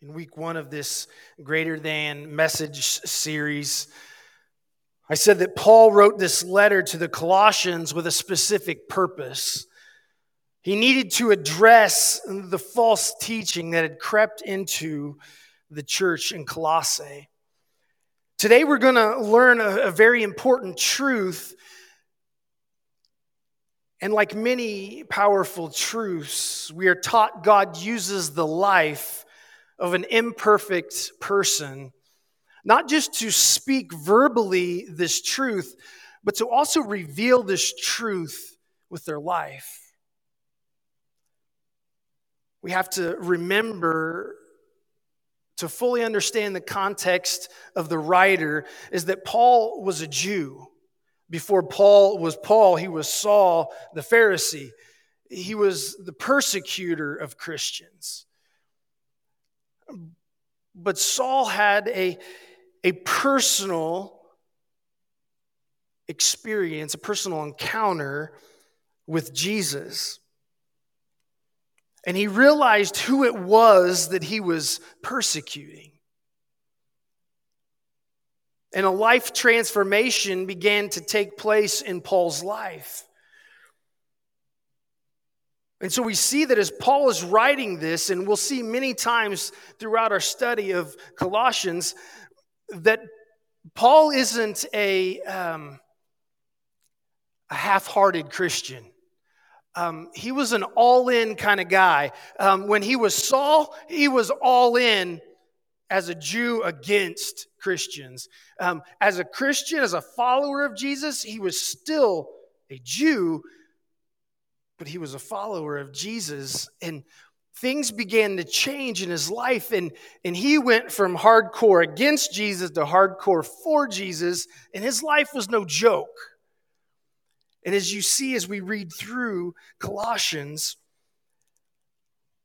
In week one of this Greater Than message series, I said that Paul wrote this letter to the Colossians with a specific purpose. He needed to address the false teaching that had crept into the church in Colossae. Today, we're going to learn a, a very important truth. And like many powerful truths, we are taught God uses the life of an imperfect person, not just to speak verbally this truth, but to also reveal this truth with their life. We have to remember to fully understand the context of the writer is that Paul was a Jew. Before Paul was Paul, he was Saul the Pharisee. He was the persecutor of Christians. But Saul had a, a personal experience, a personal encounter with Jesus. And he realized who it was that he was persecuting. And a life transformation began to take place in Paul's life. And so we see that as Paul is writing this, and we'll see many times throughout our study of Colossians, that Paul isn't a, um, a half hearted Christian. Um, he was an all in kind of guy. Um, when he was Saul, he was all in as a Jew against Christians. Um, as a Christian, as a follower of Jesus, he was still a Jew, but he was a follower of Jesus. And things began to change in his life. And, and he went from hardcore against Jesus to hardcore for Jesus. And his life was no joke. And as you see, as we read through Colossians,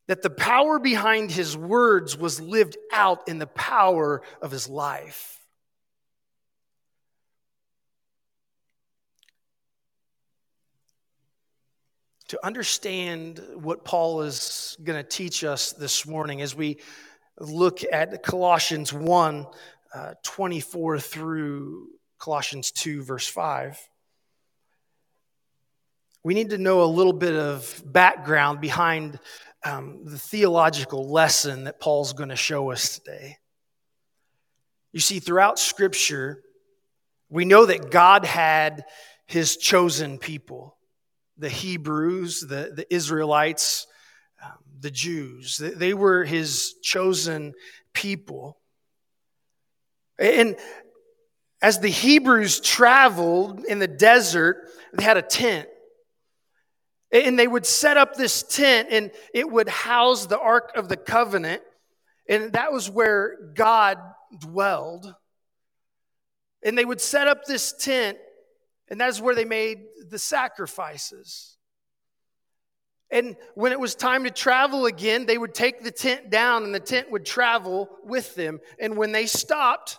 that the power behind his words was lived out in the power of his life. To understand what Paul is going to teach us this morning as we look at Colossians 1 uh, 24 through Colossians 2, verse 5 we need to know a little bit of background behind um, the theological lesson that Paul's going to show us today. You see, throughout Scripture, we know that God had his chosen people the Hebrews, the, the Israelites, um, the Jews. They were his chosen people. And as the Hebrews traveled in the desert, they had a tent. And they would set up this tent and it would house the Ark of the Covenant. And that was where God dwelled. And they would set up this tent, and that's where they made the sacrifices. And when it was time to travel again, they would take the tent down, and the tent would travel with them. And when they stopped,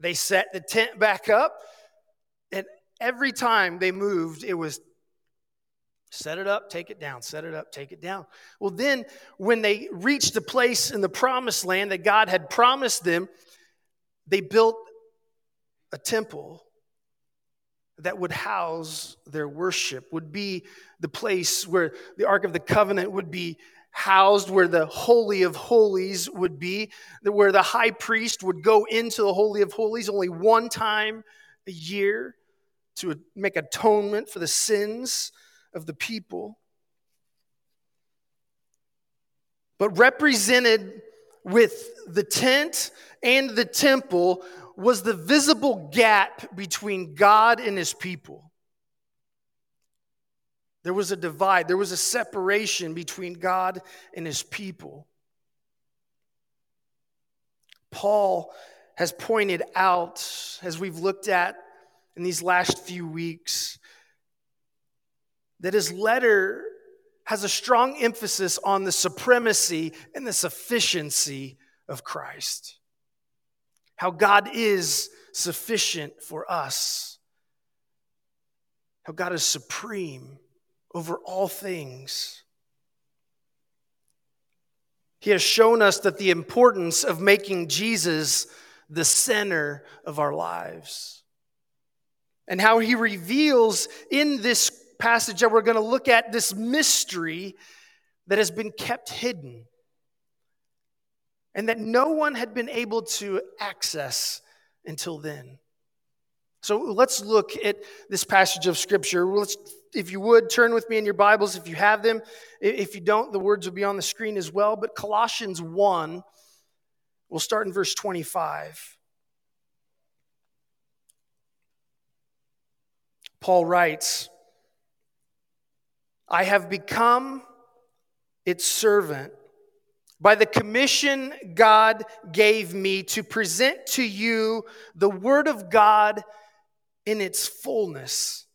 they set the tent back up. And every time they moved, it was Set it up, take it down, set it up, take it down. Well, then, when they reached a place in the promised land that God had promised them, they built a temple that would house their worship, would be the place where the Ark of the Covenant would be housed, where the Holy of Holies would be, where the high priest would go into the Holy of Holies only one time a year to make atonement for the sins of the people. But represented with the tent and the temple was the visible gap between God and his people. There was a divide, there was a separation between God and his people. Paul has pointed out, as we've looked at in these last few weeks, that his letter has a strong emphasis on the supremacy and the sufficiency of Christ. How God is sufficient for us. How God is supreme over all things. He has shown us that the importance of making Jesus the center of our lives. And how he reveals in this passage that we're going to look at this mystery that has been kept hidden and that no one had been able to access until then. So let's look at this passage of scripture. Let's, if you would, turn with me in your Bibles if you have them. If you don't, the words will be on the screen as well. But Colossians 1, we'll start in verse 25. Paul writes, I have become its servant by the commission God gave me to present to you the Word of God in its fullness.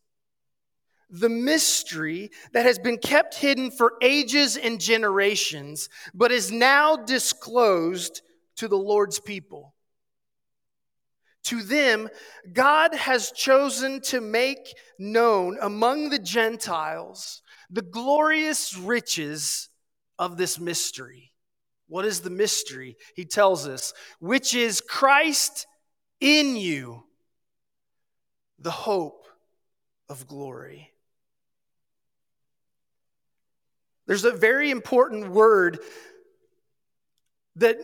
The mystery that has been kept hidden for ages and generations, but is now disclosed to the Lord's people. To them, God has chosen to make known among the Gentiles the glorious riches of this mystery. What is the mystery? He tells us, which is Christ in you the hope of glory. There's a very important word that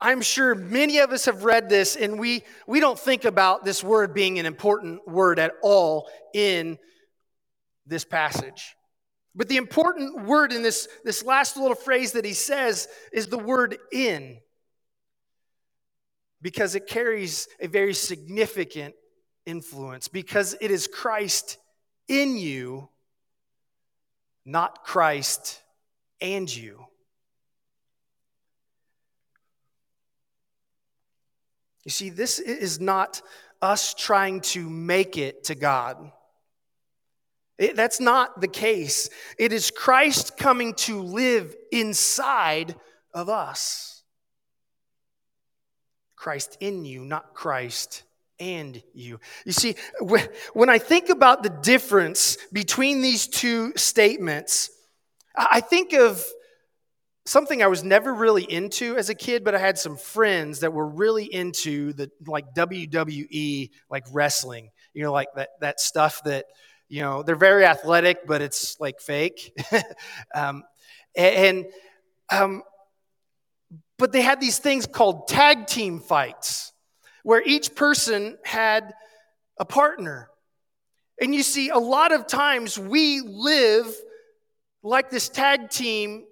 I'm sure many of us have read this, and we, we don't think about this word being an important word at all in this passage. But the important word in this, this last little phrase that he says is the word in, because it carries a very significant influence because it is Christ in you, not Christ and you. You see, this is not us trying to make it to God. It, that's not the case. It is Christ coming to live inside of us. Christ in you, not Christ and you. You see, when I think about the difference between these two statements, I think of something I was never really into as a kid, but I had some friends that were really into the like WWE, like wrestling, you know, like that, that stuff that, you know, they're very athletic, but it's like fake. um, and, um, but they had these things called tag team fights where each person had a partner. And you see, a lot of times we live like this tag team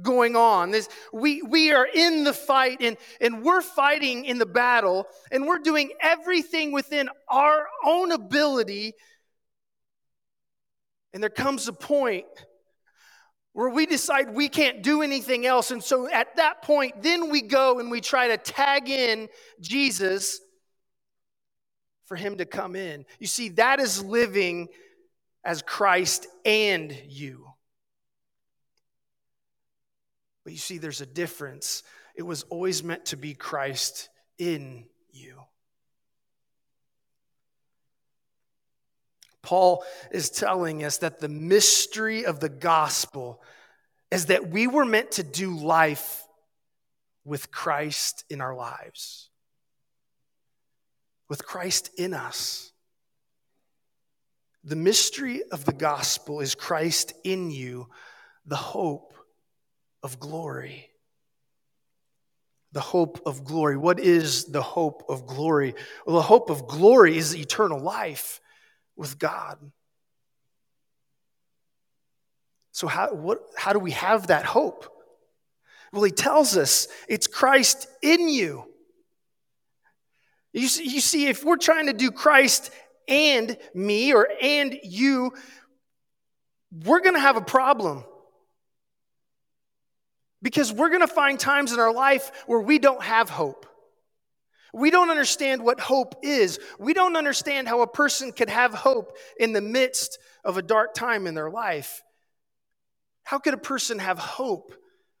going on. This, we, we are in the fight and, and we're fighting in the battle and we're doing everything within our own ability. And there comes a point where we decide we can't do anything else. And so at that point, then we go and we try to tag in Jesus for him to come in. You see, that is living as Christ and you. But you see, there's a difference. It was always meant to be Christ in you. Paul is telling us that the mystery of the gospel is that we were meant to do life with Christ in our lives, with Christ in us. The mystery of the gospel is Christ in you, the hope of glory. The hope of glory. What is the hope of glory? Well, the hope of glory is eternal life with God. So, how, what, how do we have that hope? Well, he tells us it's Christ in you. You see, you see, if we're trying to do Christ and me or and you, we're going to have a problem. Because we're going to find times in our life where we don't have hope. We don't understand what hope is. We don't understand how a person could have hope in the midst of a dark time in their life. How could a person have hope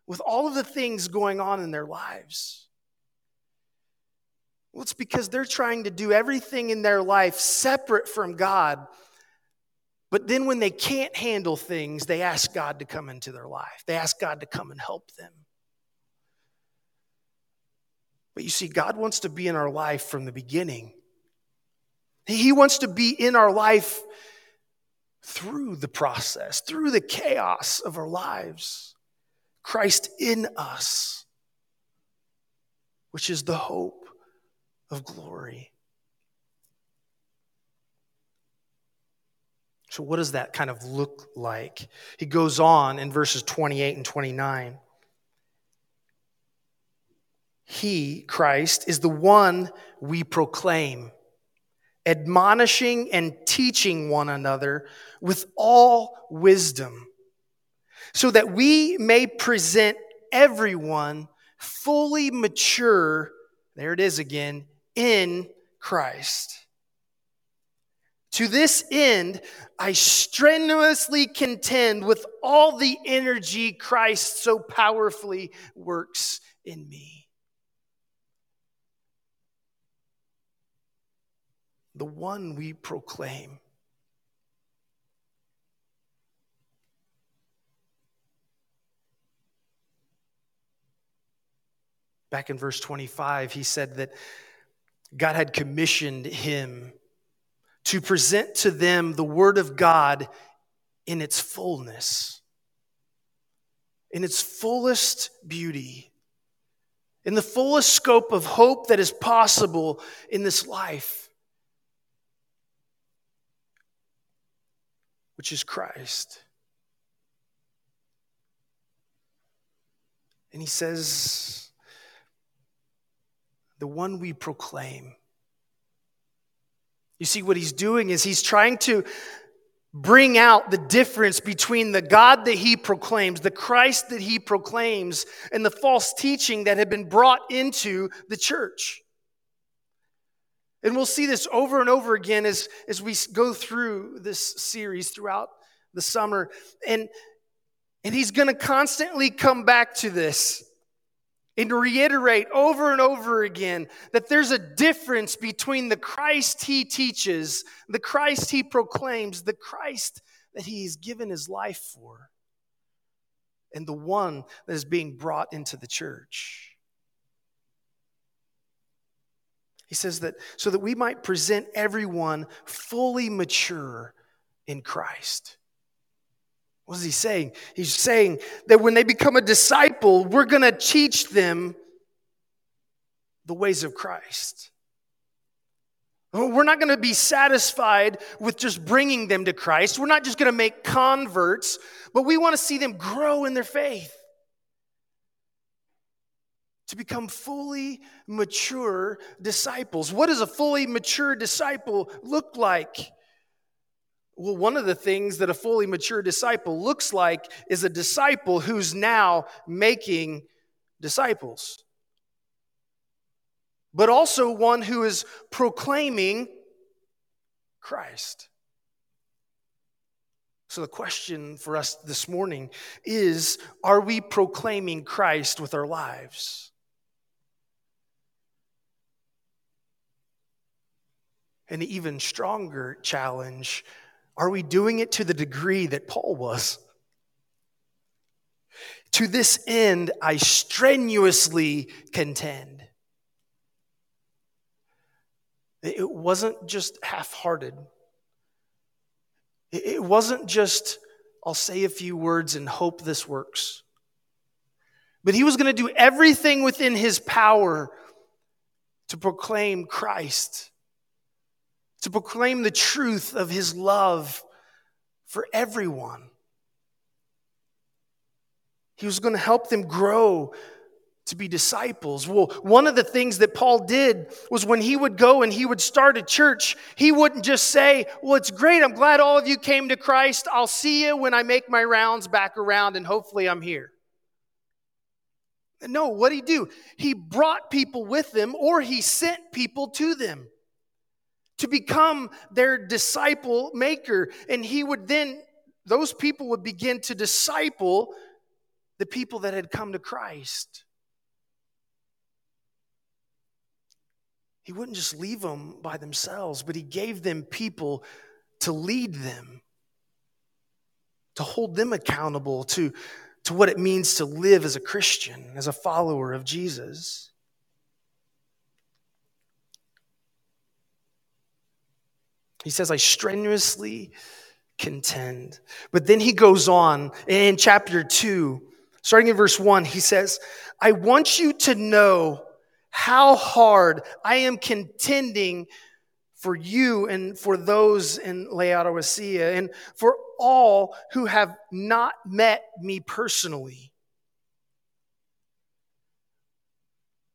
with all of the things going on in their lives? Well, it's because they're trying to do everything in their life separate from God. But then when they can't handle things, they ask God to come into their life. They ask God to come and help them. But you see, God wants to be in our life from the beginning. He wants to be in our life through the process, through the chaos of our lives. Christ in us, which is the hope of glory. So, what does that kind of look like? He goes on in verses 28 and 29. He, Christ, is the one we proclaim, admonishing and teaching one another with all wisdom, so that we may present everyone fully mature, there it is again, in Christ. To this end, I strenuously contend with all the energy Christ so powerfully works in me. The one we proclaim. Back in verse 25, he said that God had commissioned him to present to them the Word of God in its fullness, in its fullest beauty, in the fullest scope of hope that is possible in this life, which is Christ. And he says, the one we proclaim you see, what he's doing is he's trying to bring out the difference between the God that he proclaims, the Christ that he proclaims, and the false teaching that had been brought into the church. And we'll see this over and over again as, as we go through this series throughout the summer. And, and he's going to constantly come back to this and reiterate over and over again that there's a difference between the Christ he teaches, the Christ he proclaims, the Christ that he's given his life for, and the one that is being brought into the church. He says that so that we might present everyone fully mature in Christ. What is he saying? He's saying that when they become a disciple, we're going to teach them the ways of Christ. Oh, we're not going to be satisfied with just bringing them to Christ. We're not just going to make converts, but we want to see them grow in their faith. To become fully mature disciples. What does a fully mature disciple look like? Well, one of the things that a fully mature disciple looks like is a disciple who's now making disciples, but also one who is proclaiming Christ. So, the question for us this morning is Are we proclaiming Christ with our lives? An even stronger challenge are we doing it to the degree that Paul was? To this end, I strenuously contend. It wasn't just half hearted. It wasn't just, I'll say a few words and hope this works. But he was going to do everything within his power to proclaim Christ to proclaim the truth of his love for everyone. He was going to help them grow to be disciples. Well, one of the things that Paul did was when he would go and he would start a church, he wouldn't just say, Well, it's great. I'm glad all of you came to Christ. I'll see you when I make my rounds back around and hopefully I'm here. No, what did he do? He brought people with him or he sent people to them to become their disciple maker. And he would then, those people would begin to disciple the people that had come to Christ. He wouldn't just leave them by themselves, but he gave them people to lead them, to hold them accountable to, to what it means to live as a Christian, as a follower of Jesus. He says, I strenuously contend. But then he goes on in chapter 2, starting in verse 1, he says, I want you to know how hard I am contending for you and for those in Laodicea and for all who have not met me personally.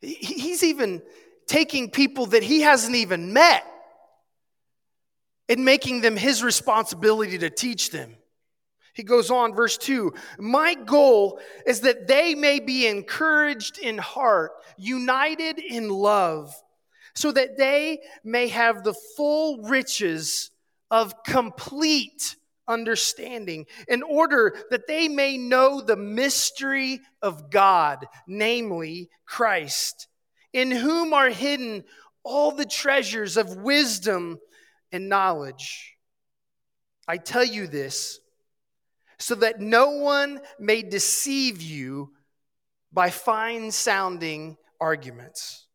He's even taking people that he hasn't even met and making them his responsibility to teach them. He goes on, verse 2 My goal is that they may be encouraged in heart, united in love, so that they may have the full riches of complete understanding, in order that they may know the mystery of God, namely Christ, in whom are hidden all the treasures of wisdom and knowledge. I tell you this so that no one may deceive you by fine sounding arguments.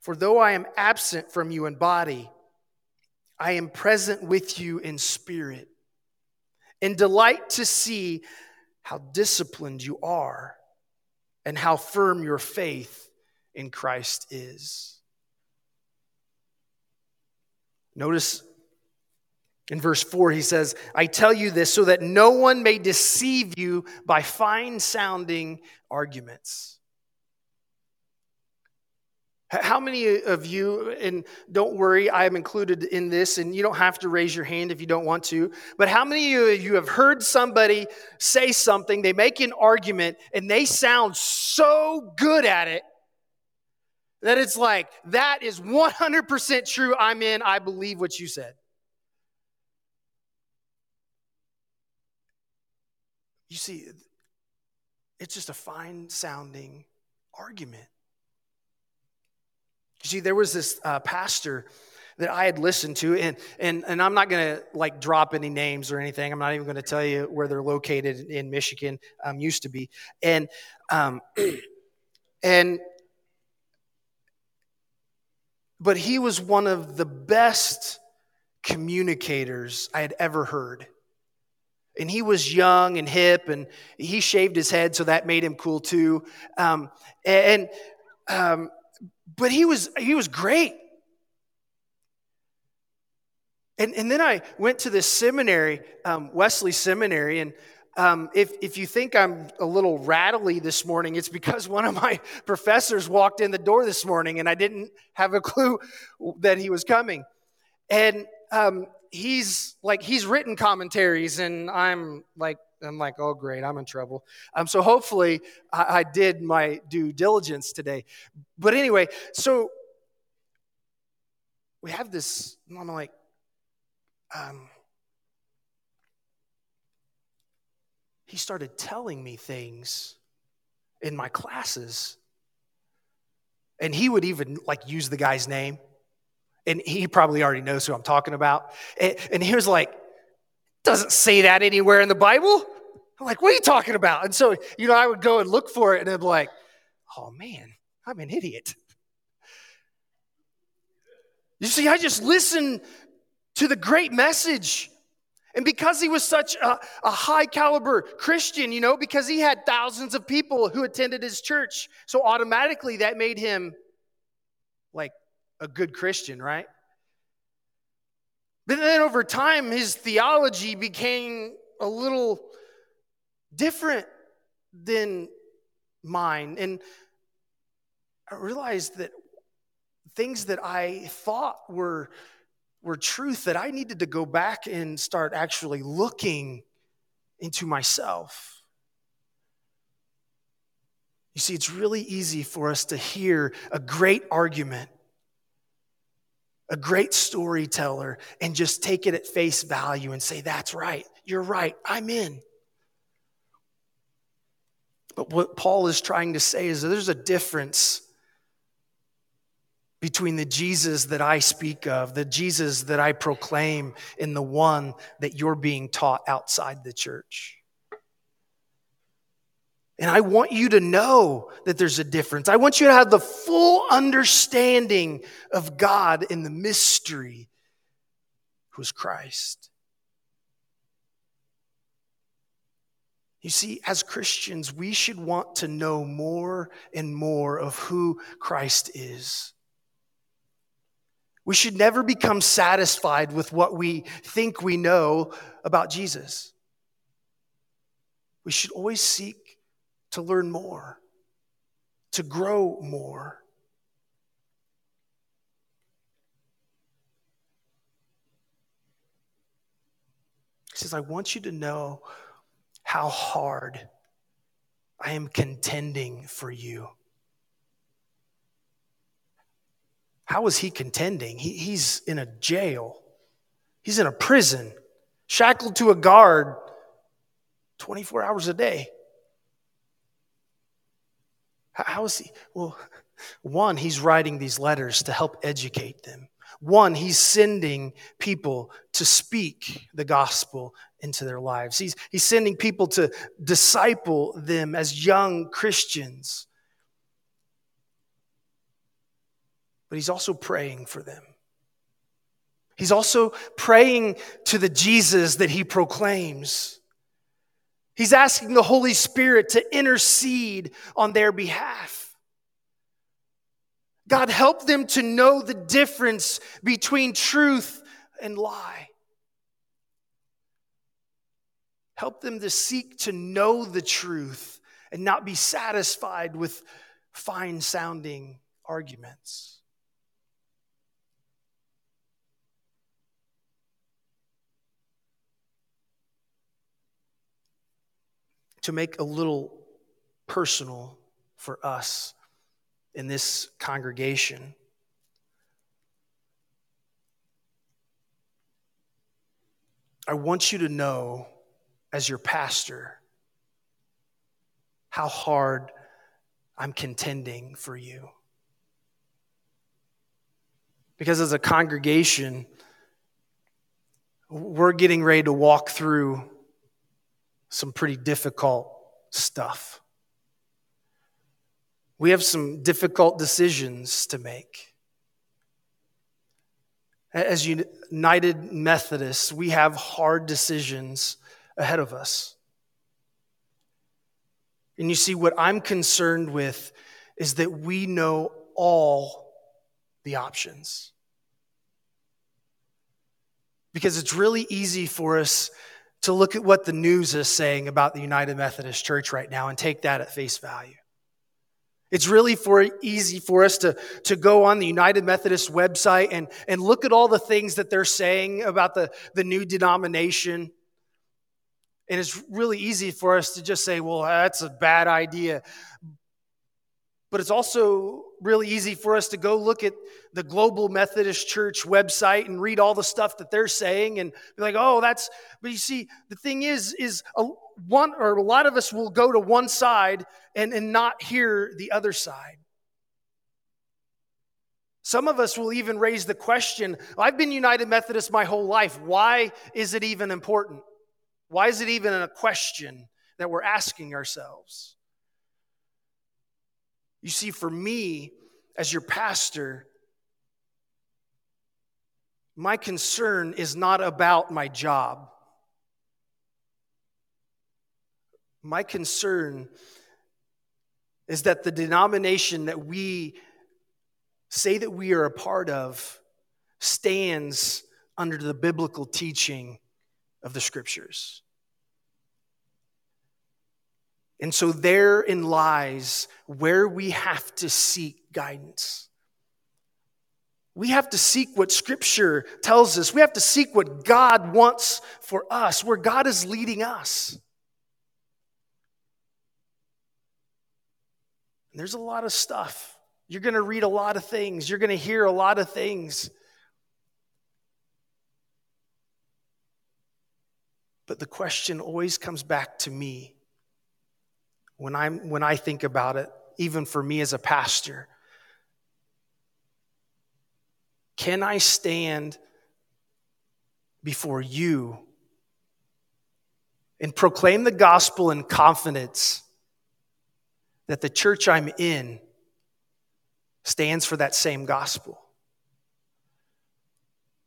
For though I am absent from you in body, I am present with you in spirit, and delight to see how disciplined you are and how firm your faith in Christ is. Notice in verse 4, he says, I tell you this so that no one may deceive you by fine sounding arguments. How many of you, and don't worry, I am included in this, and you don't have to raise your hand if you don't want to, but how many of you have heard somebody say something, they make an argument, and they sound so good at it that it's like, that is 100% true. I'm in. I believe what you said. You see, it's just a fine sounding argument. You see, there was this uh, pastor that I had listened to, and, and, and I'm not going to like drop any names or anything. I'm not even going to tell you where they're located in Michigan, um, used to be. And, um, and but he was one of the best communicators I had ever heard. And he was young and hip, and he shaved his head, so that made him cool too. Um, and um, but he was he was great. And, and then I went to this seminary, um, Wesley Seminary, and um, if, if you think I'm a little rattly this morning, it's because one of my professors walked in the door this morning and I didn't have a clue that he was coming. And um, he's like, he's written commentaries, and I'm like, I'm like, oh, great, I'm in trouble. Um, so hopefully I, I did my due diligence today. But anyway, so we have this, I'm like, um, he started telling me things in my classes. And he would even like use the guy's name. And he probably already knows who I'm talking about. And, and he was like, doesn't say that anywhere in the Bible. I'm like, what are you talking about? And so, you know, I would go and look for it and I'm like, oh man, I'm an idiot. You see, I just listened to the great message and because he was such a, a, high caliber Christian, you know, because he had thousands of people who attended his church, so automatically that made him like a good Christian, right? But then over time, his theology became a little different than mine. And I realized that things that I thought were were truth that I needed to go back and start actually looking into myself. You see, it's really easy for us to hear a great argument, a great storyteller, and just take it at face value and say, That's right, you're right, I'm in. But what Paul is trying to say is that there's a difference between the Jesus that I speak of, the Jesus that I proclaim, and the one that you're being taught outside the church. And I want you to know that there's a difference. I want you to have the full understanding of God in the mystery who's Christ. You see, as Christians, we should want to know more and more of who Christ is. We should never become satisfied with what we think we know about Jesus. We should always seek to learn more, to grow more. He says, I want you to know how hard I am contending for you. How is he contending? He, he's in a jail, he's in a prison, shackled to a guard 24 hours a day. How, how is he? Well, one, he's writing these letters to help educate them. One, he's sending people to speak the gospel into their lives. He's, he's sending people to disciple them as young Christians. But he's also praying for them. He's also praying to the Jesus that he proclaims. He's asking the Holy Spirit to intercede on their behalf. God, help them to know the difference between truth and lie. Help them to seek to know the truth and not be satisfied with fine sounding arguments. To make a little personal for us in this congregation. I want you to know, as your pastor, how hard I'm contending for you. Because as a congregation, we're getting ready to walk through some pretty difficult stuff. We have some difficult decisions to make. As United Methodists, we have hard decisions ahead of us. And you see, what I'm concerned with is that we know all the options. Because it's really easy for us to look at what the news is saying about the United Methodist Church right now and take that at face value. It's really for easy for us to, to go on the United Methodist website and, and look at all the things that they're saying about the, the new denomination. And it's really easy for us to just say, well, that's a bad idea. But it's also really easy for us to go look at the Global Methodist Church website and read all the stuff that they're saying and be like, oh, that's, but you see, the thing is, is a, one or a lot of us will go to one side and, and not hear the other side. Some of us will even raise the question I've been United Methodist my whole life. Why is it even important? Why is it even a question that we're asking ourselves? You see, for me, as your pastor, my concern is not about my job. My concern is that the denomination that we say that we are a part of stands under the biblical teaching of the scriptures. And so therein lies where we have to seek guidance. We have to seek what Scripture tells us. We have to seek what God wants for us, where God is leading us. And there's a lot of stuff. You're going to read a lot of things, you're going to hear a lot of things. But the question always comes back to me when, I'm, when I think about it, even for me as a pastor. Can I stand before you and proclaim the gospel in confidence that the church I'm in stands for that same gospel.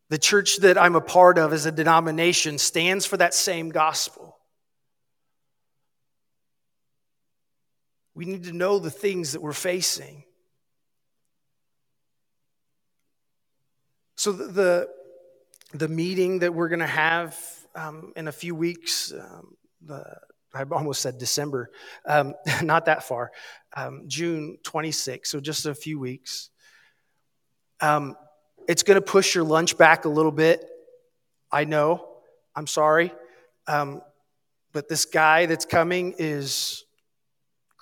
The church that I'm a part of as a denomination stands for that same gospel. We need to know the things that we're facing. So, the, the, the meeting that we're going to have um, in a few weeks, um, the, I almost said December, um, not that far, um, June 26th, so just a few weeks. Um, it's going to push your lunch back a little bit. I know. I'm sorry. Um, but this guy that's coming is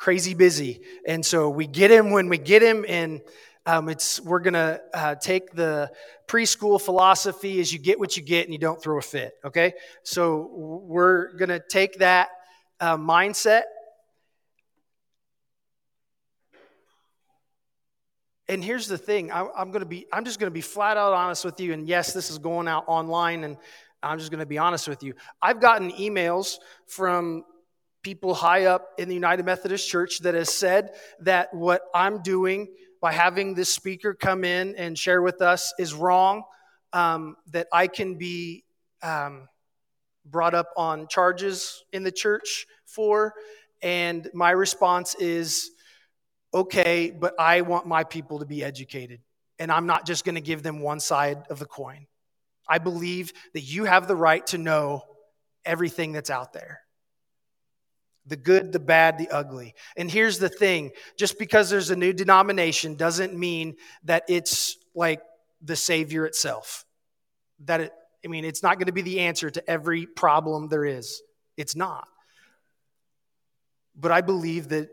crazy busy. And so we get him when we get him, and um, it's we're gonna uh, take the preschool philosophy as you get what you get and you don't throw a fit. Okay, so we're gonna take that uh, mindset. And here's the thing I, I'm gonna be I'm just gonna be flat out honest with you. And yes, this is going out online, and I'm just gonna be honest with you. I've gotten emails from people high up in the United Methodist Church that has said that what I'm doing by having this speaker come in and share with us is wrong, um, that I can be um, brought up on charges in the church for. And my response is okay, but I want my people to be educated. And I'm not just going to give them one side of the coin. I believe that you have the right to know everything that's out there the good, the bad, the ugly. And here's the thing just because there's a new denomination doesn't mean that it's like the Savior itself. That it, I mean, it's not going to be the answer to every problem there is. It's not. But I believe that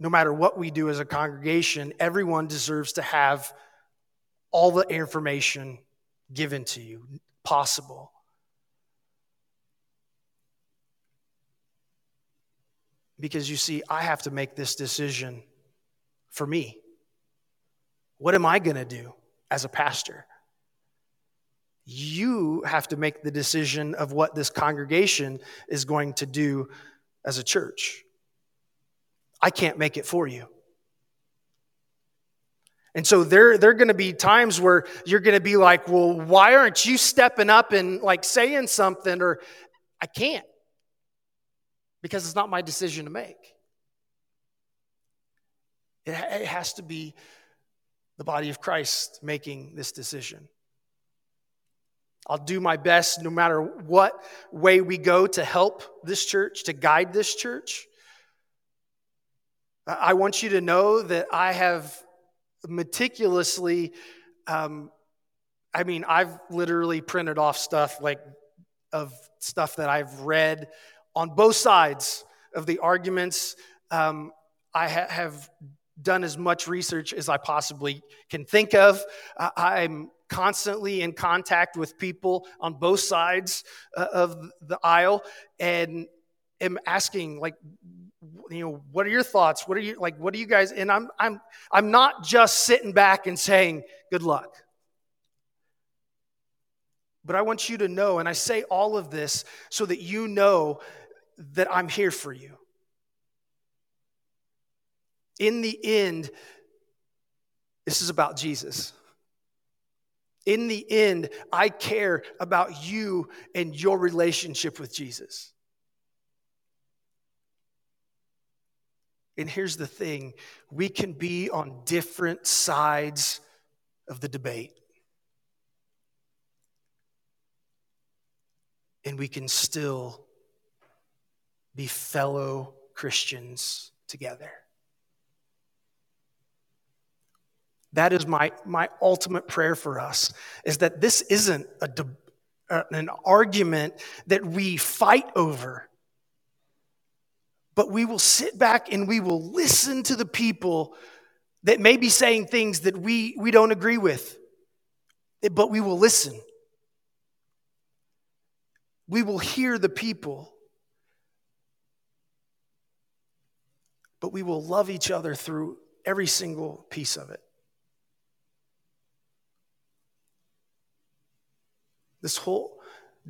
no matter what we do as a congregation, everyone deserves to have all the information given to you possible. Because you see, I have to make this decision for me. What am I going to do as a pastor? You have to make the decision of what this congregation is going to do as a church. I can't make it for you. And so there, there are going to be times where you're going to be like, well, why aren't you stepping up and like saying something? Or I can't because it's not my decision to make. It, it has to be the body of Christ making this decision. I'll do my best no matter what way we go to help this church, to guide this church. I want you to know that I have meticulously, um, I mean, I've literally printed off stuff like of stuff that I've read on both sides of the arguments. Um, I ha- have done as much research as I possibly can think of. I'm constantly in contact with people on both sides uh, of the aisle and am asking, like, you know, what are your thoughts? What are you like? What are you guys? And I'm I'm I'm not just sitting back and saying good luck. But I want you to know, and I say all of this so that you know that I'm here for you. In the end, this is about Jesus. In the end, I care about you and your relationship with Jesus. And here's the thing we can be on different sides of the debate. And we can still be fellow Christians together. That is my, my ultimate prayer for us is that this isn't a uh, an argument that we fight over, but we will sit back and we will listen to the people that may be saying things that we, we don't agree with, but we will listen. We will hear the people but we will love each other through every single piece of it. This whole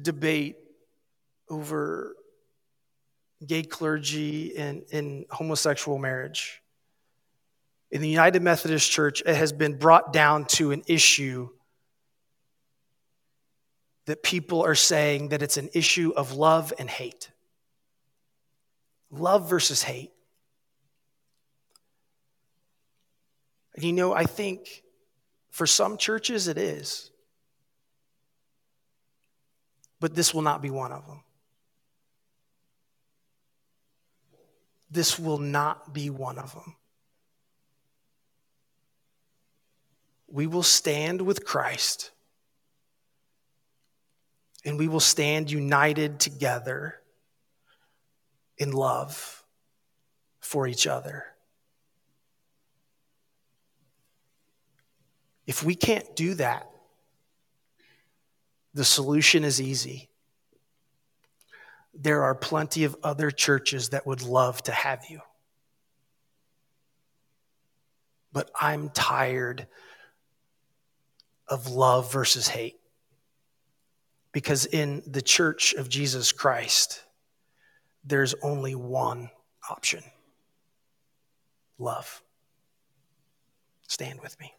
debate over gay clergy and, and homosexual marriage. In the United Methodist Church, it has been brought down to an issue that people are saying that it's an issue of love and hate. Love versus hate. And you know, I think for some churches it is. But this will not be one of them. This will not be one of them. We will stand with Christ and we will stand united together in love for each other. If we can't do that, the solution is easy. There are plenty of other churches that would love to have you. But I'm tired of love versus hate. Because in the church of Jesus Christ, there's only one option love. Stand with me.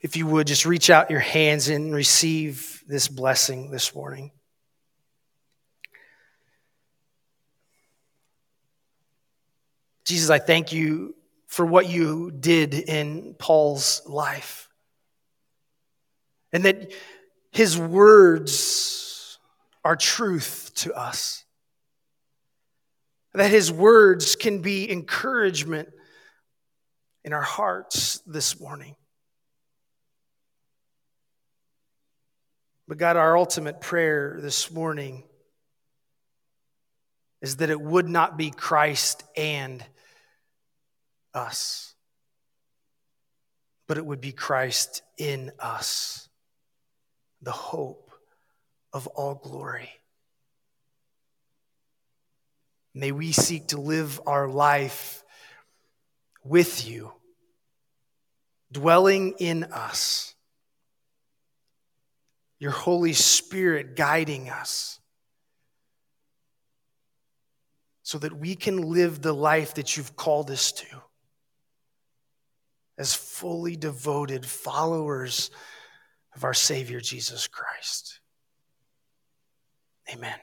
If you would just reach out your hands and receive this blessing this morning. Jesus, I thank you for what you did in Paul's life. And that his words are truth to us. That his words can be encouragement in our hearts this morning. But God, our ultimate prayer this morning is that it would not be Christ and us, but it would be Christ in us, the hope of all glory. May we seek to live our life with you, dwelling in us your Holy Spirit guiding us so that we can live the life that you've called us to as fully devoted followers of our Savior Jesus Christ. Amen.